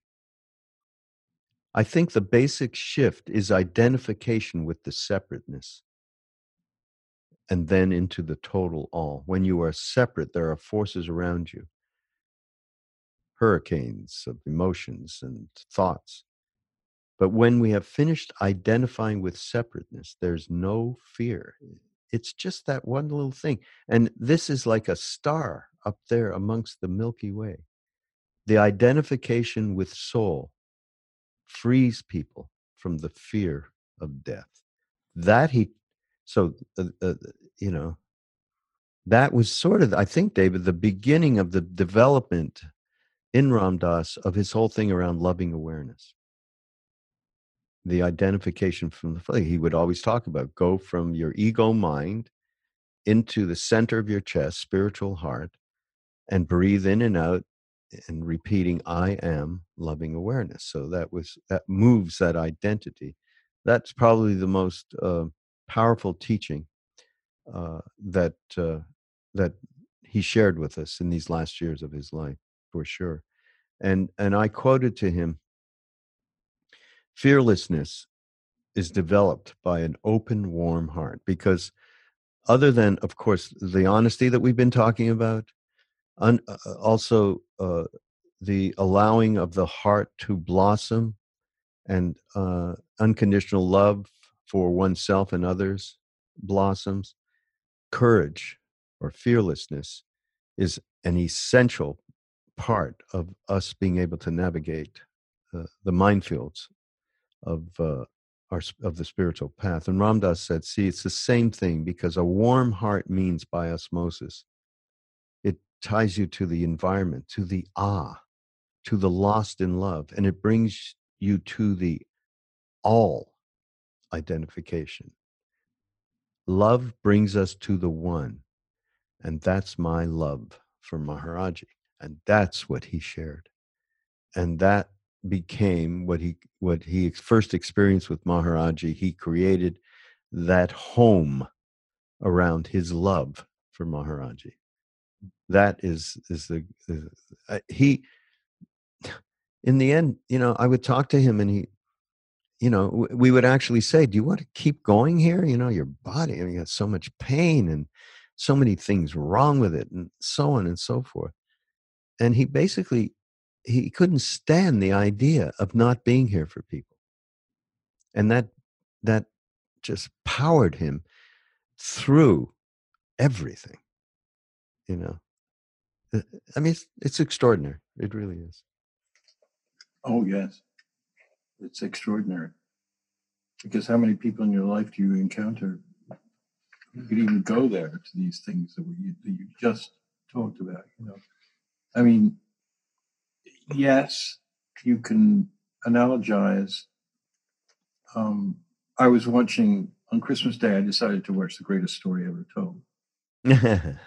I think the basic shift is identification with the separateness and then into the total all. When you are separate, there are forces around you, hurricanes of emotions and thoughts. But when we have finished identifying with separateness, there's no fear. It's just that one little thing. And this is like a star up there amongst the Milky Way. The identification with soul frees people from the fear of death. That he, so, uh, uh, you know, that was sort of, I think, David, the beginning of the development in Ram Dass of his whole thing around loving awareness. The identification from the he would always talk about go from your ego mind into the center of your chest, spiritual heart, and breathe in and out and repeating i am loving awareness. So that was that moves that identity. That's probably the most uh, powerful teaching uh, that uh, that he shared with us in these last years of his life for sure and and i quoted to him fearlessness is developed by an open warm heart because other than of course the honesty that we've been talking about un, uh, uh, also uh, the allowing of the heart to blossom and uh, unconditional love for oneself and others blossoms. Courage or fearlessness is an essential part of us being able to navigate uh, the minefields of uh, our of the spiritual path. And Ram Dass said, "See, it's the same thing because a warm heart means by osmosis it ties you to the environment, to the ah, to the lost in love, and it brings you to the all identification. Love brings us to the one, and that's my love for Maharaji. And that's what he shared. And that became what he what he first experienced with Maharaji. He created that home around his love for Maharaji that is is the uh, he in the end you know i would talk to him and he you know we would actually say do you want to keep going here you know your body I mean, you got so much pain and so many things wrong with it and so on and so forth and he basically he couldn't stand the idea of not being here for people and that that just powered him through everything you know uh, I mean, it's, it's extraordinary. It really is. Oh, yes. It's extraordinary. Because how many people in your life do you encounter you could even go there to these things that, we, that you just talked about? You know, I mean, yes, you can analogize. Um, I was watching on Christmas Day. I decided to watch the greatest story ever told. <laughs>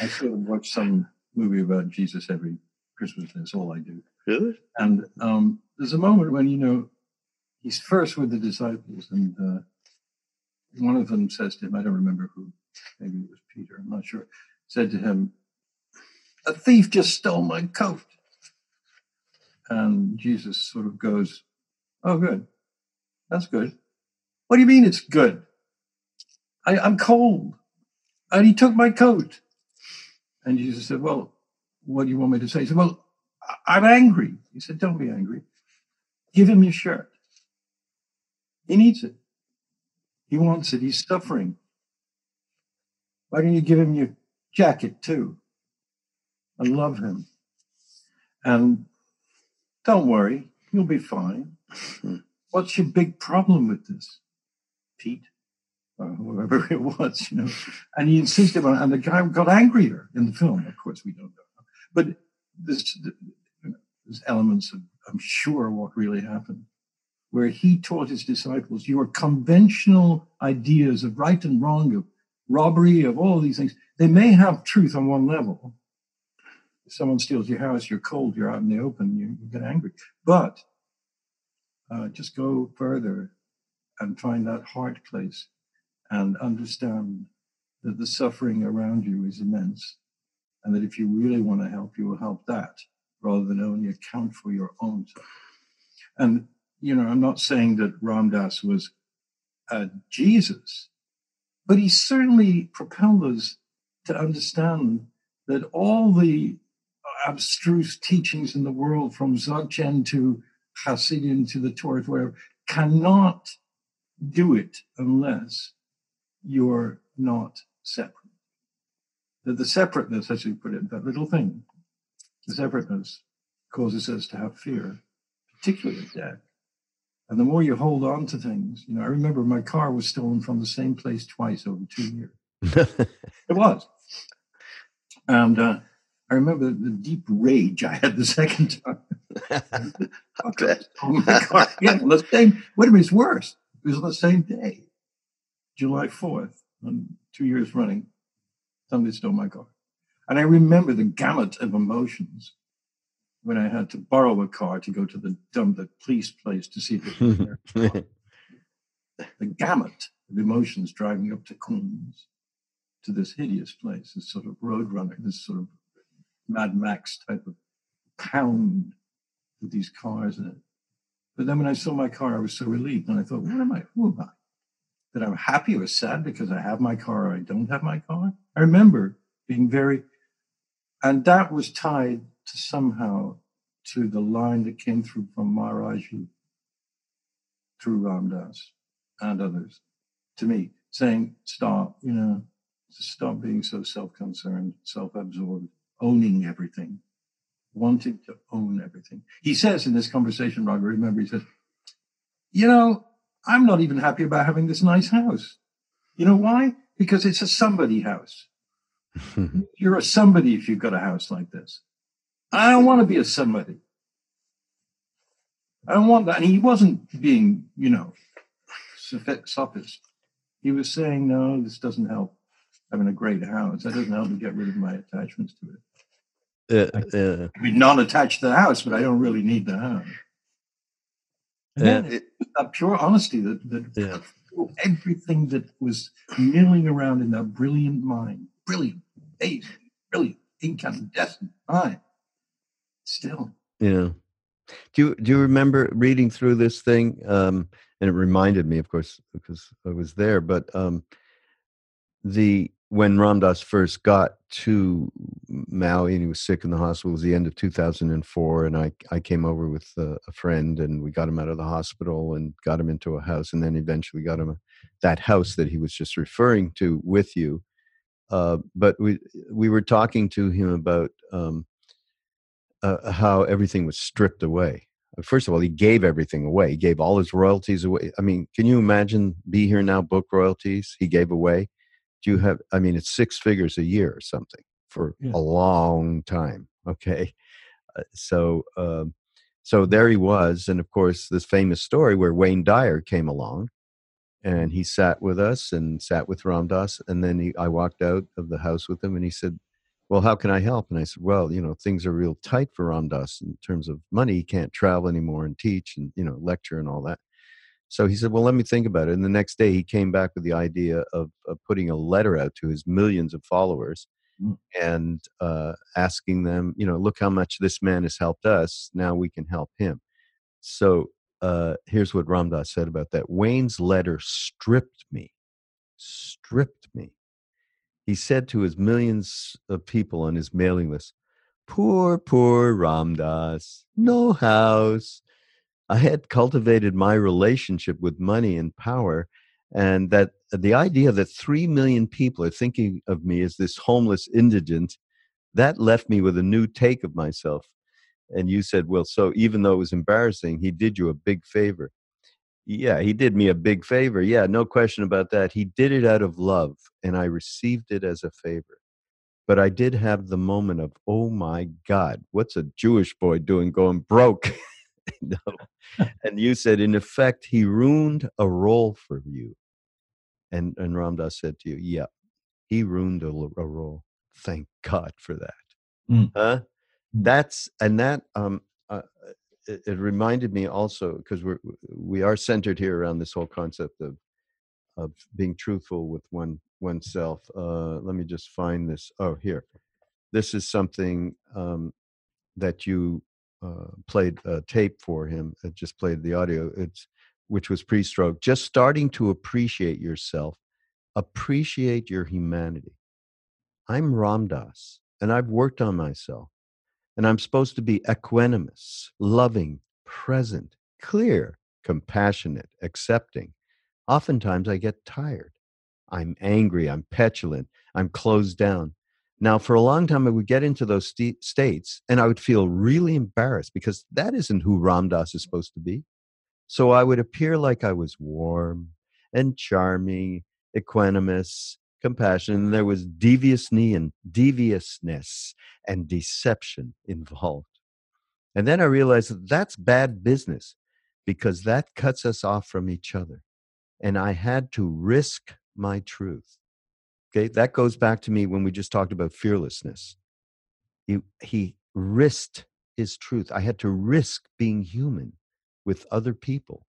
I sort of watch some movie about Jesus every Christmas. That's all I do. Really? And um, there's a moment when you know he's first with the disciples, and uh, one of them says to him, "I don't remember who. Maybe it was Peter. I'm not sure." Said to him, "A thief just stole my coat." And Jesus sort of goes, "Oh, good. That's good. What do you mean it's good? I, I'm cold, and he took my coat." And Jesus said, Well, what do you want me to say? He said, Well, I'm angry. He said, Don't be angry. Give him your shirt. He needs it. He wants it. He's suffering. Why don't you give him your jacket too? I love him. And don't worry, you'll be fine. Hmm. What's your big problem with this, Pete? or whoever <laughs> it was, you know. And he insisted on, and the guy got angrier in the film. Of course, we don't know, but this, there's elements of, I'm sure, what really happened, where he taught his disciples your conventional ideas of right and wrong, of robbery, of all of these things. They may have truth on one level. Someone steals your house, you're cold, you're out in the open, you, you get angry. But uh, just go further and find that heart place and understand that the suffering around you is immense and that if you really want to help, you will help that rather than only account for your own suffering. And, you know, I'm not saying that Ram Dass was uh, Jesus, but he certainly propelled us to understand that all the abstruse teachings in the world from Dzogchen to Hasidim to the Torah, whatever, cannot do it unless you're not separate. That the separateness, as you put it, that little thing, the separateness causes us to have fear, particularly of death. And the more you hold on to things, you know, I remember my car was stolen from the same place twice over two years. <laughs> it was. And uh, I remember the deep rage I had the second time. <laughs> oh my God. Yeah, the same, wait a minute, it's worse. It was on the same day, July 4th, on two years running. Somebody stole my car. And I remember the gamut of emotions when I had to borrow a car to go to the dump, the police place to see if it was there. <laughs> the gamut of emotions driving up to Queens to this hideous place, this sort of road roadrunner, this sort of Mad Max type of pound with these cars in it. But then when I saw my car, I was so relieved. And I thought, what am I? Who am I? That I'm happy or sad because I have my car or I don't have my car? I remember being very, and that was tied to somehow to the line that came through from Maharaji through Ram Dass and others to me, saying, stop, you know, stop being so self-concerned, self-absorbed, owning everything, wanting to own everything. He says in this conversation, Raghu, remember, he says, you know, I'm not even happy about having this nice house. You know why? Because it's a somebody house. <laughs> You're a somebody if you've got a house like this. I don't want to be a somebody. I don't want that. And he wasn't being, you know, sophist. He was saying, no, this doesn't help having a great house. That doesn't help me get rid of my attachments to it. Uh, uh, I mean, non-attached to the house, but I don't really need the house. And Yeah. it, that pure honesty that, that Yeah. everything that was milling around in that brilliant mind, brilliant, amazing, brilliant, incandescent mind, still. Yeah. Do you do you remember reading through this thing? Um, and it reminded me, of course, because I was there. But um, the when Ram Dass first got to Maui and he was sick in the hospital, it was the end of 2004, and I I came over with a, a friend and we got him out of the hospital and got him into a house, and then eventually got him that house that he was just referring to with you. Uh, but we we were talking to him about. Um, uh, how everything was stripped away. First of all, he gave everything away. He gave all his royalties away. I mean, can you imagine Be Here Now book royalties he gave away? You have, I mean, it's six figures a year or something for Yeah. a long time. <laughs> Okay. Uh, so, um, so there he was. And of course, this famous story where Wayne Dyer came along and he sat with us and sat with Ram Dass. And then he, I walked out of the house with him and he said, well, how can I help? And I said, well, you know, things are real tight for Ram Dass in terms of money. He can't travel anymore and teach and, you know, lecture and all that. So he said, well, let me think about it. And the next day he came back with the idea of, of putting a letter out to his millions of followers Mm. and uh, asking them, you know, look how much this man has helped us. Now we can help him. So uh, here's what Ram Dass said about that. Wayne's letter stripped me, stripped me he said to his millions of people on his mailing list, Poor, poor Ram Dass, no house. I had cultivated my relationship with money and power, and that uh, the idea that three million people are thinking of me as this homeless indigent, that left me with a new take of myself. And you said, Well, so even though it was embarrassing, he did you a big favor. Yeah, he did me a big favor. Yeah, no question about that. He did it out of love, and I received it as a favor. But I did have the moment of, oh my God, what's a Jewish boy doing going broke? <laughs> <laughs> no. And you said, in effect, he ruined a role for you. And, and Ram Dass said to you, yeah, he ruined a role. Thank God for that. Mm. Huh? Mm. That's, and that, um, uh, it, it reminded me also because we're we are centered here around this whole concept of of being truthful with one oneself. Uh, let me just find this. Oh, here, this is something um, that you Uh, played a tape for him. It just played the audio. It's which was pre-stroke. Just starting to appreciate yourself, appreciate your humanity. I'm Ram Dass, and I've worked on myself and I'm supposed to be equanimous, loving, present, clear, compassionate, accepting. Oftentimes I get tired. I'm angry, I'm petulant, I'm closed down. Now, for a long time, I would get into those st- states and I would feel really embarrassed because that isn't who Ram Dass is supposed to be. So I would appear like I was warm and charming, equanimous, compassionate, and there was deviousness and deviousness and deception involved. And then I realized that that's bad business because that cuts us off from each other. And I had to risk my truth. Okay, that goes back to me when we just talked about fearlessness. He, he risked his truth. I had to risk being human with other people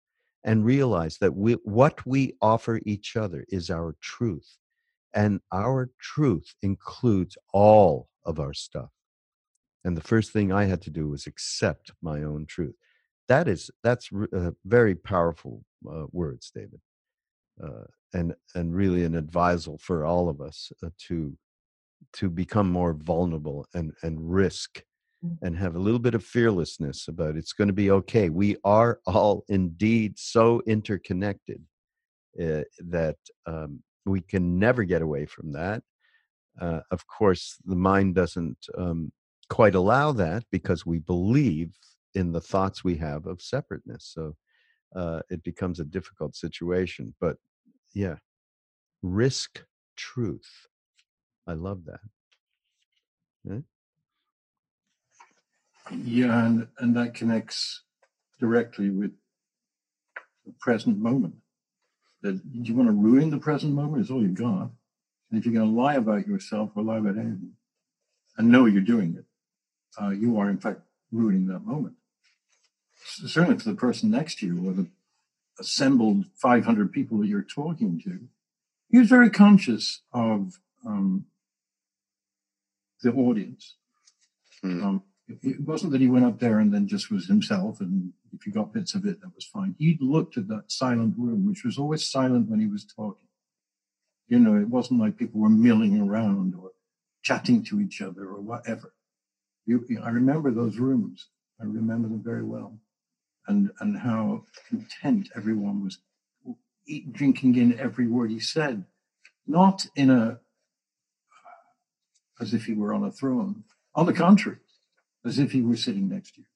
and realize that we, what we offer each other is our truth. And our truth includes all of our stuff. And the first thing I had to do was accept my own truth. That is, that's uh, very powerful uh, words, David. Uh, and and really an advisal for all of us uh, to to become more vulnerable and and risk mm. and have a little bit of fearlessness about it's going to be okay. We are all indeed so interconnected uh, that um, we can never get away from that. Uh, of course the mind doesn't um, quite allow that because we believe in the thoughts we have of separateness. So uh, it becomes a difficult situation but yeah risk truth. I love that. Yeah, yeah and, and that connects directly with the present moment. That you want to ruin the present moment is all you've got and if you're going to lie about yourself or lie about anything and know you're doing it uh, you are in fact ruining that moment certainly for the person next to you or the assembled 500 people that you're talking to, he was very conscious of um, the audience. Mm. Um, it wasn't that he went up there and then just was himself, and if you got bits of it, that was fine. He looked at that silent room, which was always silent when he was talking. You know, it wasn't like people were milling around or chatting to each other or whatever. You, I remember those rooms. I remember them very well and and how content everyone was eat, drinking in every word he said, not in a as if he were on a throne. On the contrary, as if he were sitting next to you.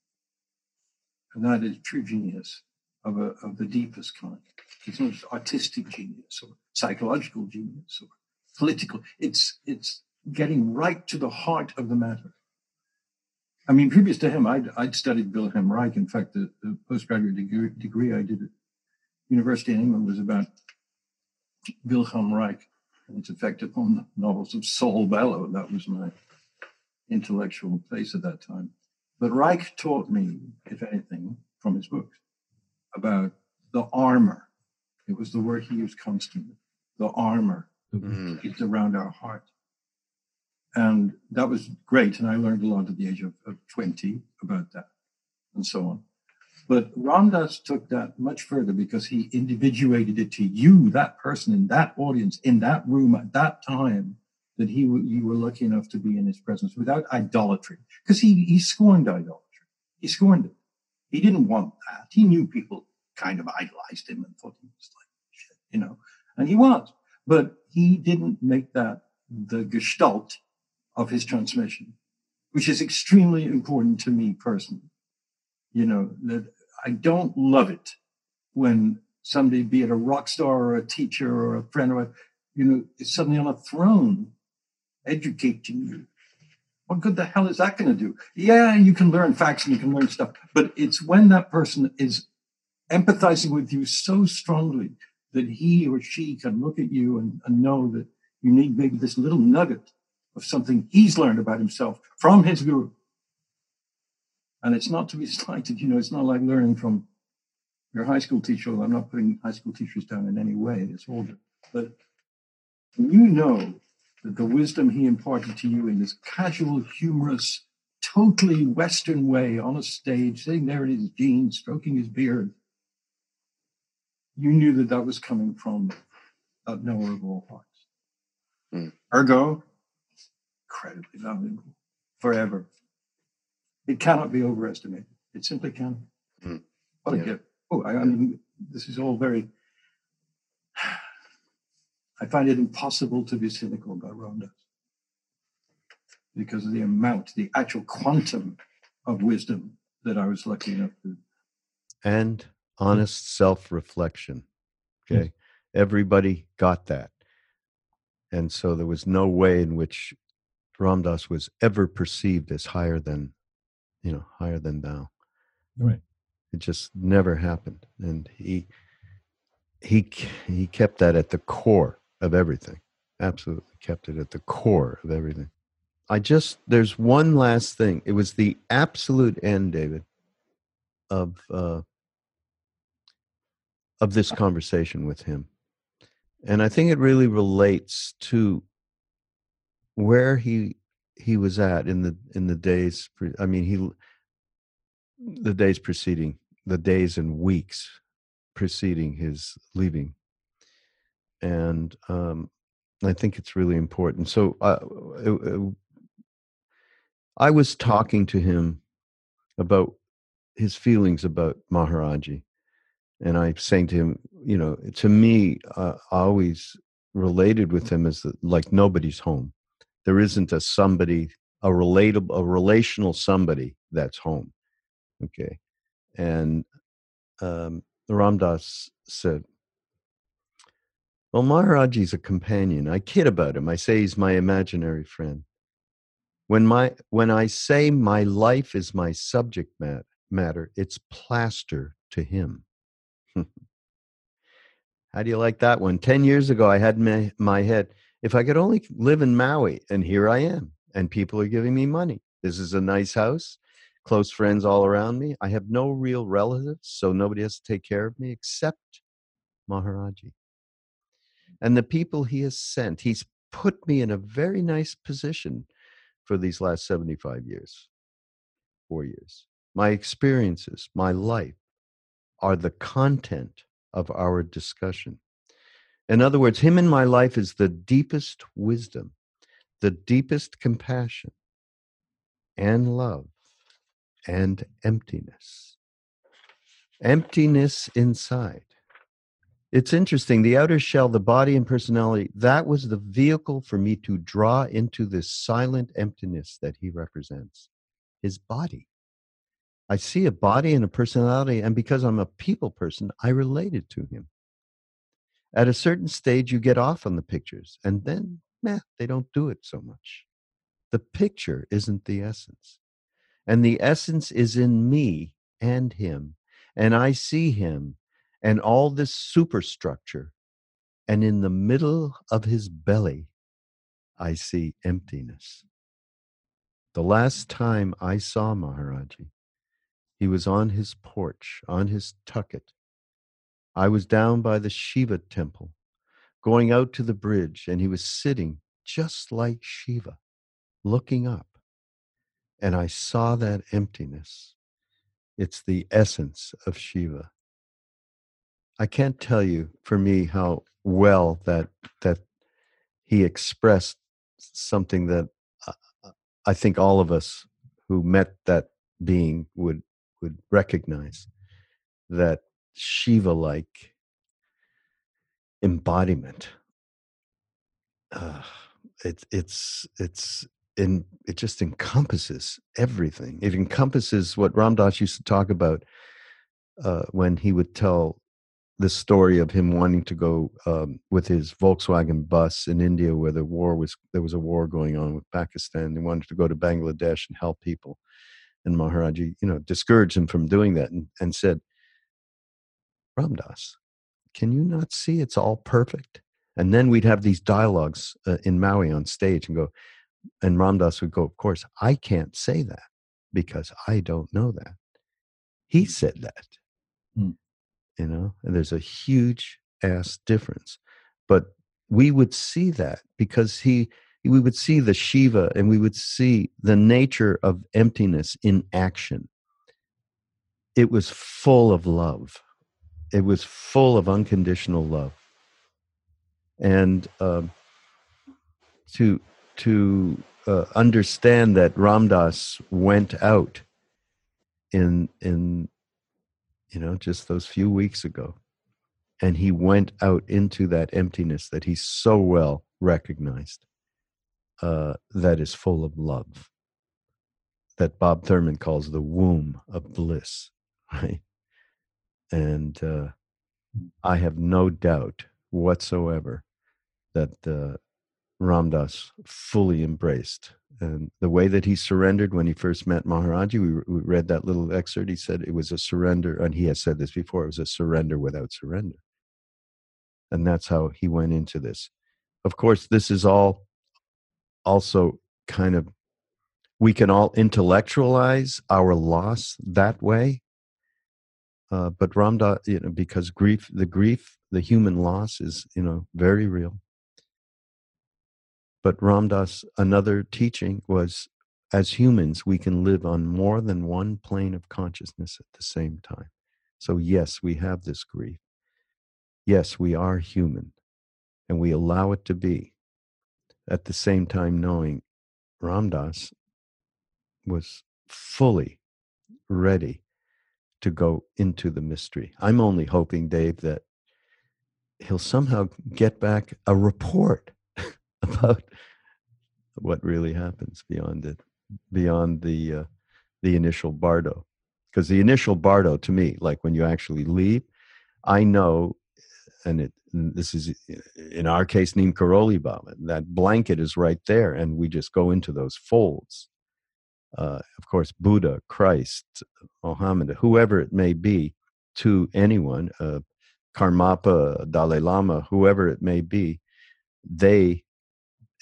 And that is true genius of, a, of the deepest kind. It's not artistic genius or psychological genius or political. It's it's getting right to the heart of the matter. I mean, previous to him, I'd, I'd studied Wilhelm Reich. In fact, the, the postgraduate degree, degree, I did at University in England was about Wilhelm Reich and its effect upon the novels of Saul Bellow. That was my intellectual place at that time. But Reich taught me, if anything, from his books, about the armor. It was the word he used constantly. The armor mm-hmm. is around our heart. And that was great. And I learned a lot at the age of, of 20 about that and so on. But Ram Dass took that much further because he individuated it to you, that person in that audience, in that room at that time, that he you were lucky enough to be in his presence without idolatry. Because he, he scorned idolatry. He scorned it. He didn't want that. He knew people kind of idolized him and thought he was like shit, you know, and he was. But he didn't make that the gestalt of his transmission, which is extremely important to me personally. You know, that I don't love it when somebody, be it a rock star or a teacher or a friend or, you know, is suddenly on a throne educating you. What good the hell is that going to do? Yeah, you can learn facts and you can learn stuff, but it's when that person is empathizing with you so strongly that he or she can look at you and, and know that you need maybe this little nugget of something he's learned about himself from his guru. And it's not to be <laughs> slighted, you know, it's not like learning from your high school teacher. I'm not putting high school teachers down in any way, it's all good. But you know that the wisdom he imparted to you in this casual, humorous, totally Western way on a stage, sitting there in his jeans, stroking his beard, you knew that that was coming from that knower of all hearts. Mm. Ergo, incredibly valuable forever. It cannot be overestimated. It simply cannot. Mm. What yeah. a gift. Oh, I, I mean, this is all very. I find it impossible to be cynical about Ram because of the amount, the actual quantum of wisdom that I was lucky enough to. And honest self reflection. Okay. Mm. Everybody got that. And so there was no way in which Ram Dass was ever perceived as higher than, you know, higher than thou. Right. It just never happened. And he, he, he kept that at the core of everything. Absolutely kept it at the core of everything. I just, there's one last thing. It was the absolute end, David, of, uh, of this conversation with him. And I think it really relates to where he he was at in the in the days pre- I mean he the days preceding the days and weeks preceding his leaving and um I think it's really important so uh, I was talking to him about his feelings about Maharaji and I saying to him, you know, to me, uh, I always related with him as like nobody's home. There isn't a somebody, a relatable, a relational somebody that's home. Okay, and um, Ram Dass said, "Well, Maharaji's a companion. I kid about him. I say he's my imaginary friend. When my when I say my life is my subject mat, matter, it's plaster to him." <laughs> How do you like that one? 10 years ago, I had my, my head, if I could only live in Maui, and here I am, and people are giving me money. This is a nice house, close friends all around me. I have no real relatives, so nobody has to take care of me except Maharaji. And the people he has sent, he's put me in a very nice position for these last 75 years, four years. My experiences, my life, are the content of our discussion. In other words, Him in my life is the deepest wisdom, the deepest compassion, and love, and emptiness. Emptiness inside. It's interesting. The outer shell, the body and personality, that was the vehicle for me to draw into this silent emptiness that he represents his body. I see a body and a personality, and because I'm a people person, I related to him. At a certain stage, you get off on the pictures, and then, meh, they don't do it so much. The picture isn't the essence. And the essence is in me and him. And I see him and all this superstructure. And in the middle of his belly, I see emptiness. The last time I saw Maharaji, he was on his porch, on his tucket. I was down by the Shiva temple, going out to the bridge, and he was sitting just like Shiva, looking up. And I saw that emptiness. It's the essence of Shiva. I can't tell you for me how well that that he expressed something that uh, I think all of us who met that being would would recognize that Shiva like embodiment. Uh, it, it's it's in it just encompasses everything. It encompasses what Ram Dass used to talk about uh, when he would tell the story of him wanting to go um, with his Volkswagen bus in India, where the war was there was a war going on with Pakistan. He wanted to go to Bangladesh and help people, and Maharaji, you know, discouraged him from doing that and, and said, Ram Dass, can you not see it's all perfect? And then we'd have these dialogues uh, in Maui on stage and go, and Ram Dass would go, Of course, I can't say that because I don't know that. He said that. Hmm. You know, and there's a huge ass difference. But we would see that because he we would see the Shiva and we would see the nature of emptiness in action. It was full of love. It was full of unconditional love. And um, to to uh, understand that Ram Dass went out in in you know, just those few weeks ago. And he went out into that emptiness that he so well recognized uh, that is full of love, that Bob Thurman calls the womb of bliss, <laughs> right? And uh, I have no doubt whatsoever that uh, Ram Dass fully embraced. And the way that he surrendered when he first met Maharaji, we, we read that little excerpt. He said it was a surrender, and he has said this before it was a surrender without surrender. And that's how he went into this. Of course, this is all also kind of, we can all intellectualize our loss that way. Uh, but Ram Dass, you know, because grief, the grief, the human loss is, you know, very real but Ram Dass, another teaching was as humans, we can live on more than one plane of consciousness at the same time. So, yes, we have this grief. Yes, we are human, and we allow it to be. At the same time, knowing Ram Dass was fully ready to go into the mystery. I'm only hoping, Dave, that he'll somehow get back a report <laughs> about what really happens beyond it, beyond the uh, the initial bardo. Because the initial bardo, to me, like when you actually leave, I know, and it and this is in our case, Neem Karoli. That blanket is right there, and we just go into those folds. Uh, of course, Buddha, Christ, Mohammed, whoever it may be, to anyone, uh, Karmapa, Dalai Lama, whoever it may be, they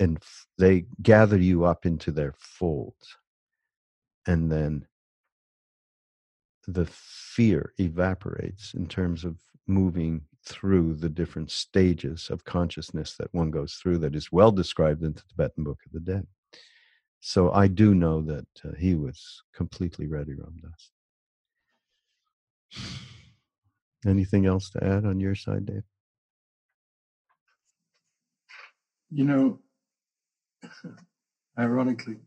and they gather you up into their folds and then the fear evaporates in terms of moving through the different stages of consciousness that one goes through that is well described in the tibetan book of the dead so i do know that uh, he was completely ready ram dass. Anything else to add on your side dave? You know <laughs> Ironically,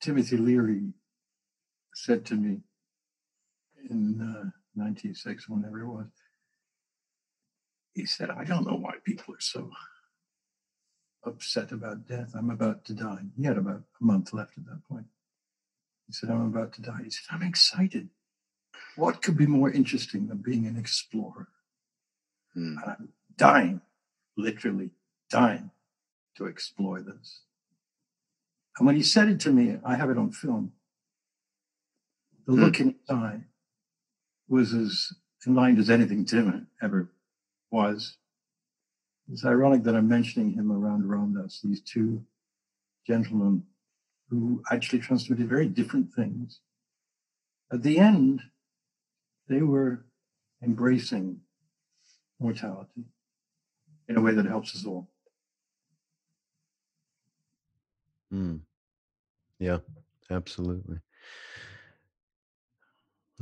Timothy Leary said to me in uh, 96, whenever it was, he said, I don't know why people are so upset about death. I'm about to die. He had about a month left at that point. He said, I'm about to die. He said, I'm excited. What could be more interesting than being an explorer? Hmm. And I'm dying, literally dying to explore this. And when he said it to me, I have it on film. The look in his eye was as enlightened as anything Tim ever was. It's ironic that I'm mentioning him around Ram Dass, these two gentlemen who actually transmitted very different things. At the end, they were embracing mortality in a way that helps us all. Mm. Yeah, absolutely.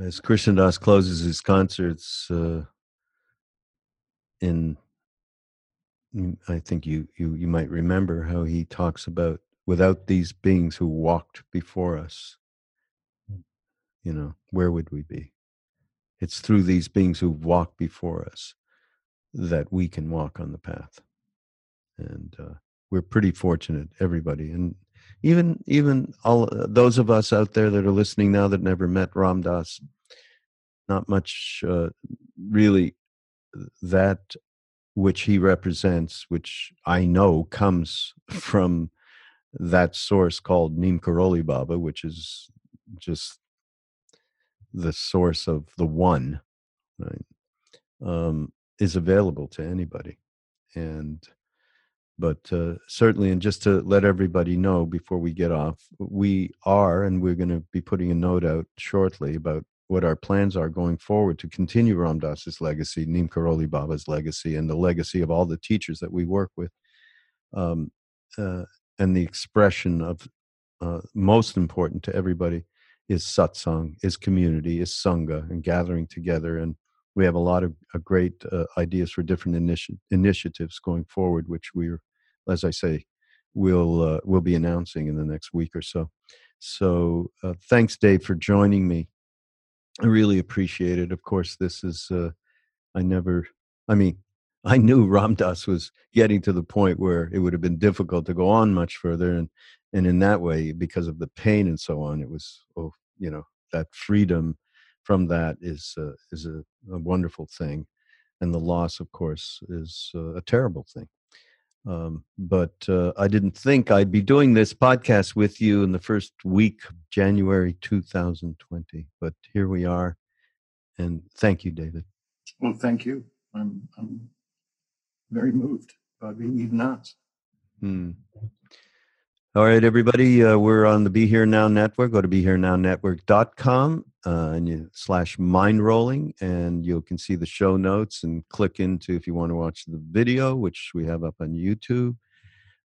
As Krishna Das closes his concerts uh, in, I think you, you you might remember how he talks about without these beings who walked before us, you know, where would we be? It's through these beings who walk before us that we can walk on the path. And uh, we're pretty fortunate, everybody, and even even all uh, those of us out there that are listening now that never met Ram Dass, not much uh, really that which he represents, which I know comes <laughs> from that source called Neem Karoli Baba, which is just the source of the one, right? Um, is available to anybody, and but uh, certainly and just to let everybody know before we get off we are and we're going to be putting a note out shortly about what our plans are going forward to continue ram dass's legacy neem karoli baba's legacy and the legacy of all the teachers that we work with um, uh, and the expression of uh, most important to everybody is satsang is community is sangha and gathering together and we have a lot of uh, great uh, ideas for different initi- initiatives going forward, which we're as I say, we'll uh, we'll be announcing in the next week or so. So thanks, Dave, for joining me. I really appreciate it. Of course, this is, uh, I never, I mean, <laughs> I knew Ram Dass was getting to the point where it would have been difficult to go on much further. And, and in that way, because of the pain and so on, it was, oh, you know, that freedom from that is, uh, is a, a, wonderful thing. And the loss, of course, is uh, a terrible thing. Um, but uh, I didn't think I'd be doing this podcast with you in the first week of January 2020. But here we are. And thank you, David. Well, thank you. I'm, I'm very moved by being even asked. Hmm. All right, everybody. Uh, we're on the Be Here Now Network. Go to BeHereNowNetwork.com uh, and you slash Mindrolling, and you can see the show notes and click into if you want to watch the video, which we have up on YouTube.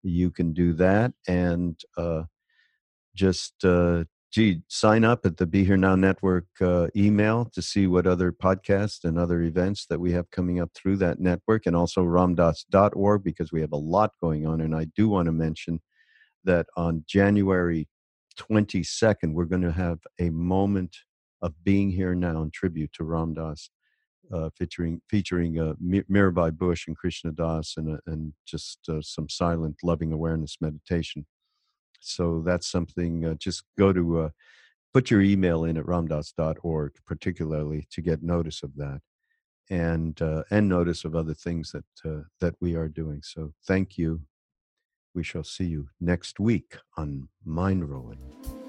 You can do that and uh, just uh, gee, sign up at the Be Here Now Network uh, email to see what other podcasts and other events that we have coming up through that network, and also ramdass.org because we have a lot going on. And I do want to mention that on January 22nd, we're going to have a moment of being here now in tribute to Ram Dass, uh, featuring featuring uh, Mirabai Bush and Krishna Das, and uh, and just uh, some silent loving awareness meditation. So that's something. Uh, just go to uh, put your email in at ramdass.org, particularly to get notice of that, and and notice of other things that that we are doing. So thank you we shall see you next week on Mindrolling.